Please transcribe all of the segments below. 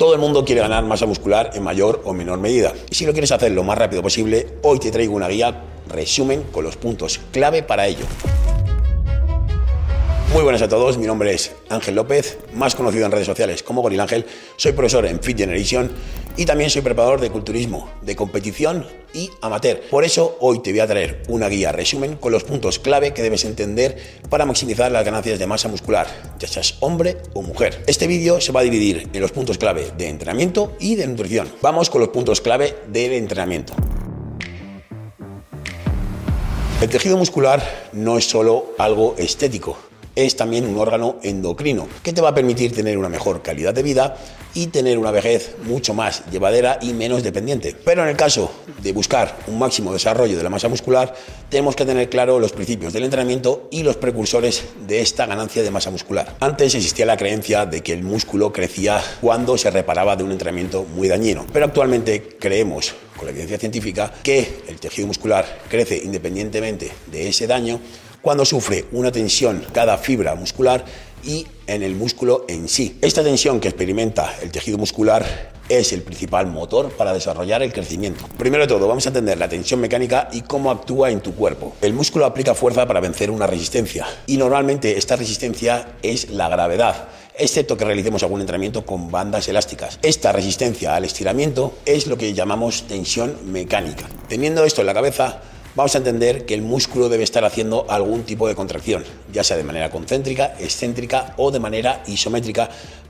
Todo el mundo quiere ganar masa muscular en mayor o menor medida. Y si lo quieres hacer lo más rápido posible, hoy te traigo una guía resumen con los puntos clave para ello. Muy buenas a todos, mi nombre es Ángel López, más conocido en redes sociales como Goril Ángel. Soy profesor en Fit Generation y también soy preparador de culturismo, de competición y amateur. Por eso hoy te voy a traer una guía resumen con los puntos clave que debes entender para maximizar las ganancias de masa muscular, ya seas hombre o mujer. Este vídeo se va a dividir en los puntos clave de entrenamiento y de nutrición. Vamos con los puntos clave del entrenamiento. El tejido muscular no es solo algo estético, es también un órgano endocrino que te va a permitir tener una mejor calidad de vida y tener una vejez mucho más llevadera y menos dependiente. Pero en el caso de buscar un máximo desarrollo de la masa muscular, tenemos que tener claro los principios del entrenamiento y los precursores de esta ganancia de masa muscular. Antes existía la creencia de que el músculo crecía cuando se reparaba de un entrenamiento muy dañino, pero actualmente creemos con la evidencia científica que el tejido muscular crece independientemente de ese daño cuando sufre una tensión cada fibra muscular y en el músculo en sí. Esta tensión que experimenta el tejido muscular es el principal motor para desarrollar el crecimiento. Primero de todo, vamos a entender la tensión mecánica y cómo actúa en tu cuerpo. El músculo aplica fuerza para vencer una resistencia y normalmente esta resistencia es la gravedad excepto que realicemos algún entrenamiento con bandas elásticas. Esta resistencia al estiramiento es lo que llamamos tensión mecánica. Teniendo esto en la cabeza, vamos a entender que el músculo debe estar haciendo algún tipo de contracción, ya sea de manera concéntrica, excéntrica o de manera isométrica,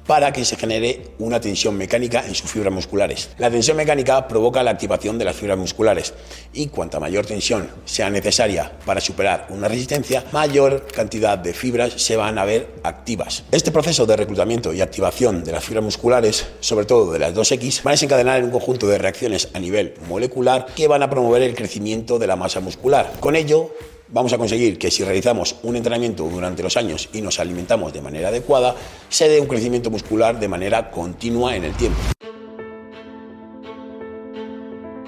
para que se genere una tensión mecánica en sus fibras musculares. La tensión mecánica provoca la activación de las fibras musculares y cuanta mayor tensión sea necesaria para superar una resistencia, mayor cantidad de fibras se van a ver activas. Este proceso de reclutamiento y activación de las fibras musculares, sobre todo de las 2X, van a desencadenar en un conjunto de reacciones a nivel molecular que van a promover el crecimiento de la masa muscular. Con ello, vamos a conseguir que si realizamos un entrenamiento durante los años y nos alimentamos de manera adecuada, se dé un crecimiento muscular de manera continua en el tiempo.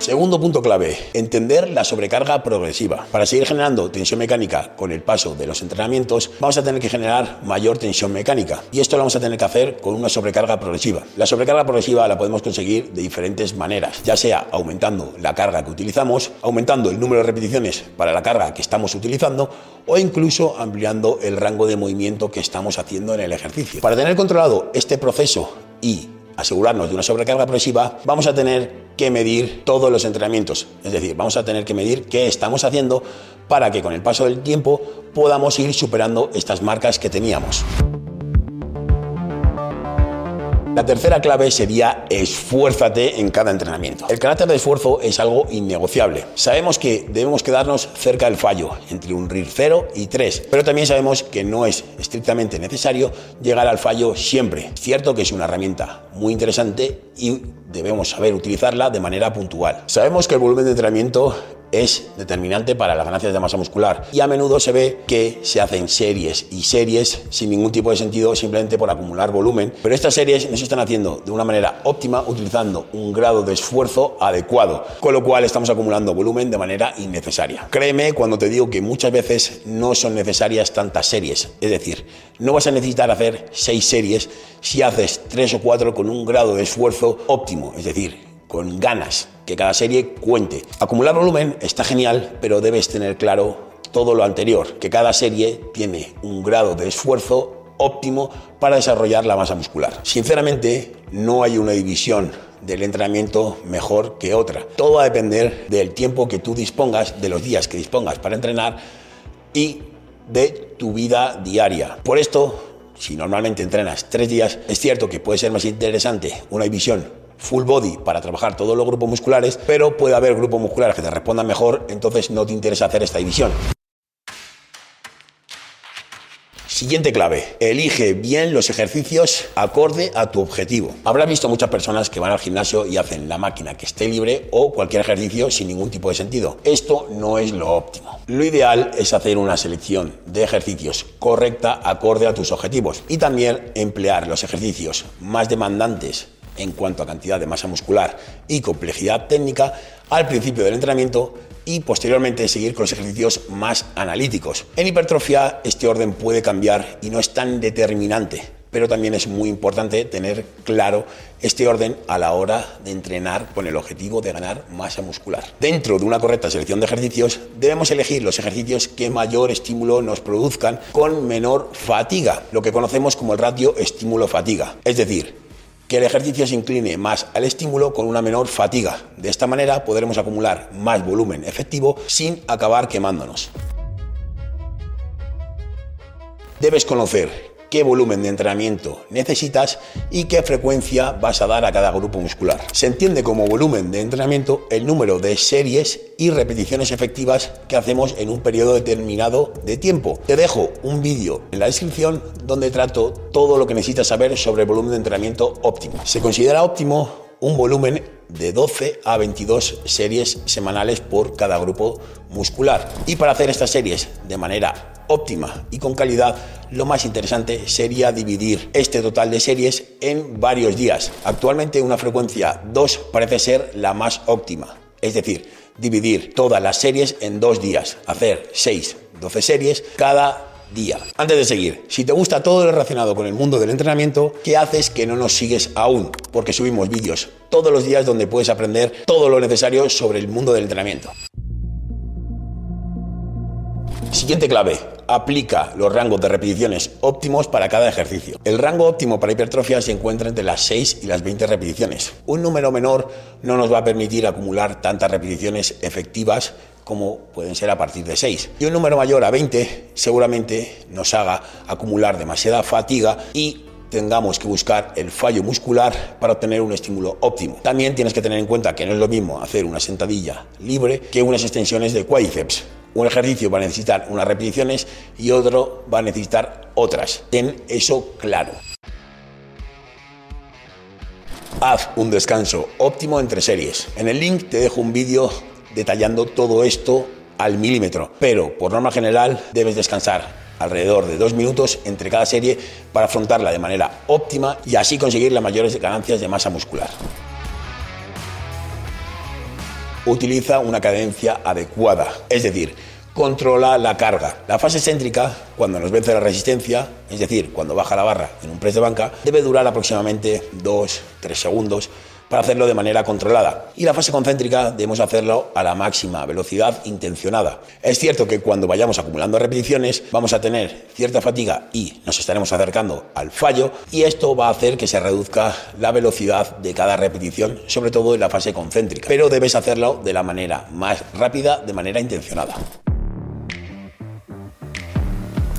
Segundo punto clave, entender la sobrecarga progresiva. Para seguir generando tensión mecánica con el paso de los entrenamientos, vamos a tener que generar mayor tensión mecánica. Y esto lo vamos a tener que hacer con una sobrecarga progresiva. La sobrecarga progresiva la podemos conseguir de diferentes maneras, ya sea aumentando la carga que utilizamos, aumentando el número de repeticiones para la carga que estamos utilizando o incluso ampliando el rango de movimiento que estamos haciendo en el ejercicio. Para tener controlado este proceso y asegurarnos de una sobrecarga progresiva, vamos a tener que medir todos los entrenamientos. Es decir, vamos a tener que medir qué estamos haciendo para que con el paso del tiempo podamos ir superando estas marcas que teníamos. La tercera clave sería esfuérzate en cada entrenamiento. El carácter de esfuerzo es algo innegociable. Sabemos que debemos quedarnos cerca del fallo, entre un RIR 0 y 3, pero también sabemos que no es estrictamente necesario llegar al fallo siempre. Cierto que es una herramienta muy interesante y debemos saber utilizarla de manera puntual. Sabemos que el volumen de entrenamiento es determinante para las ganancias de masa muscular. Y a menudo se ve que se hacen series y series sin ningún tipo de sentido simplemente por acumular volumen, pero estas series no se están haciendo de una manera óptima utilizando un grado de esfuerzo adecuado, con lo cual estamos acumulando volumen de manera innecesaria. Créeme cuando te digo que muchas veces no son necesarias tantas series, es decir, no vas a necesitar hacer seis series si haces tres o cuatro con un grado de esfuerzo óptimo, es decir, con ganas, que cada serie cuente. Acumular volumen está genial, pero debes tener claro todo lo anterior, que cada serie tiene un grado de esfuerzo óptimo para desarrollar la masa muscular. Sinceramente, no hay una división del entrenamiento mejor que otra. Todo va a depender del tiempo que tú dispongas, de los días que dispongas para entrenar y de tu vida diaria. Por esto, si normalmente entrenas tres días, es cierto que puede ser más interesante una división full body para trabajar todos los grupos musculares, pero puede haber grupos musculares que te respondan mejor, entonces no te interesa hacer esta división. Siguiente clave, elige bien los ejercicios acorde a tu objetivo. Habrás visto muchas personas que van al gimnasio y hacen la máquina que esté libre o cualquier ejercicio sin ningún tipo de sentido. Esto no es lo óptimo. Lo ideal es hacer una selección de ejercicios correcta acorde a tus objetivos y también emplear los ejercicios más demandantes en cuanto a cantidad de masa muscular y complejidad técnica al principio del entrenamiento y posteriormente seguir con los ejercicios más analíticos. En hipertrofia este orden puede cambiar y no es tan determinante, pero también es muy importante tener claro este orden a la hora de entrenar con el objetivo de ganar masa muscular. Dentro de una correcta selección de ejercicios debemos elegir los ejercicios que mayor estímulo nos produzcan con menor fatiga, lo que conocemos como el ratio estímulo-fatiga. Es decir, que el ejercicio se incline más al estímulo con una menor fatiga. De esta manera podremos acumular más volumen efectivo sin acabar quemándonos. Debes conocer qué volumen de entrenamiento necesitas y qué frecuencia vas a dar a cada grupo muscular. Se entiende como volumen de entrenamiento el número de series y repeticiones efectivas que hacemos en un periodo determinado de tiempo. Te dejo un vídeo en la descripción donde trato todo lo que necesitas saber sobre el volumen de entrenamiento óptimo. Se considera óptimo un volumen de 12 a 22 series semanales por cada grupo muscular. Y para hacer estas series de manera óptima y con calidad, lo más interesante sería dividir este total de series en varios días. Actualmente una frecuencia 2 parece ser la más óptima, es decir, dividir todas las series en dos días, hacer 6, 12 series cada día. Antes de seguir, si te gusta todo lo relacionado con el mundo del entrenamiento, ¿qué haces que no nos sigues aún? Porque subimos vídeos todos los días donde puedes aprender todo lo necesario sobre el mundo del entrenamiento. Siguiente clave, aplica los rangos de repeticiones óptimos para cada ejercicio. El rango óptimo para hipertrofia se encuentra entre las 6 y las 20 repeticiones. Un número menor no nos va a permitir acumular tantas repeticiones efectivas como pueden ser a partir de 6. Y un número mayor a 20 seguramente nos haga acumular demasiada fatiga y tengamos que buscar el fallo muscular para obtener un estímulo óptimo. También tienes que tener en cuenta que no es lo mismo hacer una sentadilla libre que unas extensiones de cuádriceps. Un ejercicio va a necesitar unas repeticiones y otro va a necesitar otras. Ten eso claro. Haz un descanso óptimo entre series. En el link te dejo un vídeo detallando todo esto al milímetro, pero por norma general debes descansar alrededor de dos minutos entre cada serie para afrontarla de manera óptima y así conseguir las mayores ganancias de masa muscular utiliza una cadencia adecuada, es decir, controla la carga. La fase céntrica, cuando nos vence la resistencia, es decir, cuando baja la barra en un press de banca, debe durar aproximadamente 2-3 segundos para hacerlo de manera controlada. Y la fase concéntrica debemos hacerlo a la máxima velocidad intencionada. Es cierto que cuando vayamos acumulando repeticiones vamos a tener cierta fatiga y nos estaremos acercando al fallo y esto va a hacer que se reduzca la velocidad de cada repetición, sobre todo en la fase concéntrica. Pero debes hacerlo de la manera más rápida, de manera intencionada.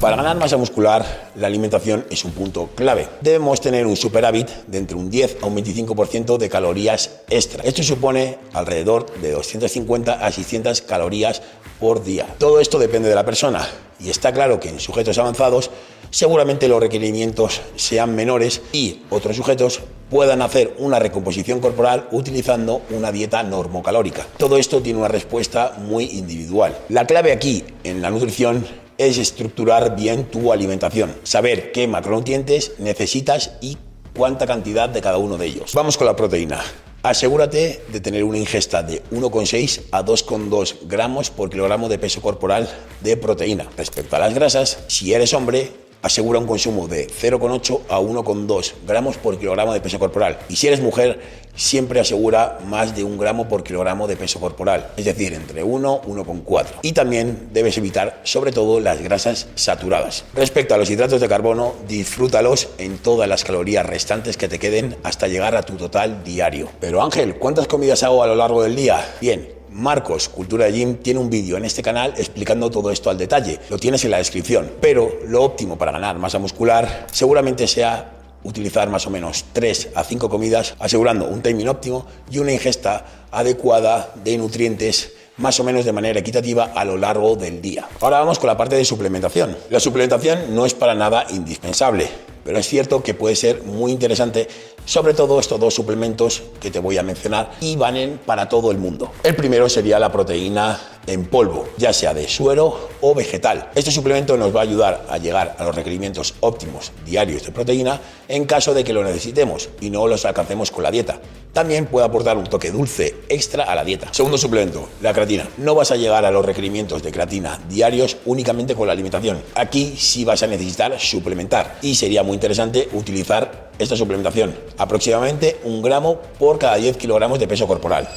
Para ganar masa muscular, la alimentación es un punto clave. Debemos tener un superávit de entre un 10 a un 25% de calorías extra. Esto supone alrededor de 250 a 600 calorías por día. Todo esto depende de la persona y está claro que en sujetos avanzados seguramente los requerimientos sean menores y otros sujetos puedan hacer una recomposición corporal utilizando una dieta normocalórica. Todo esto tiene una respuesta muy individual. La clave aquí en la nutrición es estructurar bien tu alimentación, saber qué macronutrientes necesitas y cuánta cantidad de cada uno de ellos. Vamos con la proteína. Asegúrate de tener una ingesta de 1,6 a 2,2 gramos por kilogramo de peso corporal de proteína. Respecto a las grasas, si eres hombre, asegura un consumo de 0,8 a 1,2 gramos por kilogramo de peso corporal. Y si eres mujer, siempre asegura más de un gramo por kilogramo de peso corporal, es decir, entre 1 y 1,4. Y también debes evitar sobre todo las grasas saturadas. Respecto a los hidratos de carbono, disfrútalos en todas las calorías restantes que te queden hasta llegar a tu total diario. Pero Ángel, ¿cuántas comidas hago a lo largo del día? Bien, Marcos, Cultura de Gym, tiene un vídeo en este canal explicando todo esto al detalle. Lo tienes en la descripción. Pero lo óptimo para ganar masa muscular seguramente sea utilizar más o menos 3 a 5 comidas, asegurando un timing óptimo y una ingesta adecuada de nutrientes más o menos de manera equitativa a lo largo del día. Ahora vamos con la parte de suplementación. La suplementación no es para nada indispensable, pero es cierto que puede ser muy interesante, sobre todo estos dos suplementos que te voy a mencionar y van para todo el mundo. El primero sería la proteína en polvo, ya sea de suero o vegetal. Este suplemento nos va a ayudar a llegar a los requerimientos óptimos diarios de proteína en caso de que lo necesitemos y no los alcancemos con la dieta. También puede aportar un toque dulce extra a la dieta. Segundo suplemento, la creatina. No vas a llegar a los requerimientos de creatina diarios únicamente con la alimentación. Aquí sí vas a necesitar suplementar y sería muy interesante utilizar esta suplementación, aproximadamente un gramo por cada 10 kilogramos de peso corporal.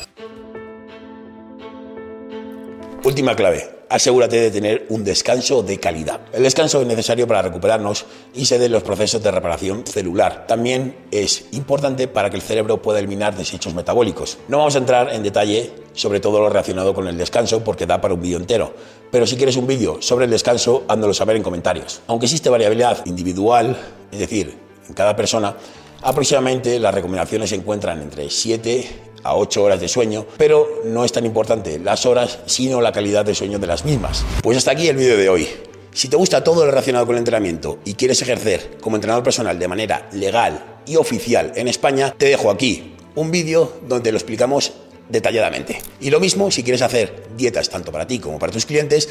Última clave, asegúrate de tener un descanso de calidad. El descanso es necesario para recuperarnos y se den los procesos de reparación celular. También es importante para que el cerebro pueda eliminar desechos metabólicos. No vamos a entrar en detalle sobre todo lo relacionado con el descanso porque da para un vídeo entero. Pero si quieres un vídeo sobre el descanso, hándolo saber en comentarios. Aunque existe variabilidad individual, es decir, en cada persona, aproximadamente las recomendaciones se encuentran entre 7 a 8 horas de sueño, pero no es tan importante las horas, sino la calidad de sueño de las mismas. Pues hasta aquí el vídeo de hoy. Si te gusta todo lo relacionado con el entrenamiento y quieres ejercer como entrenador personal de manera legal y oficial en España, te dejo aquí un vídeo donde lo explicamos detalladamente. Y lo mismo si quieres hacer dietas tanto para ti como para tus clientes,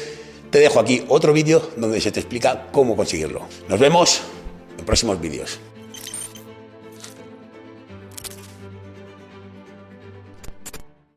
te dejo aquí otro vídeo donde se te explica cómo conseguirlo. Nos vemos en próximos vídeos.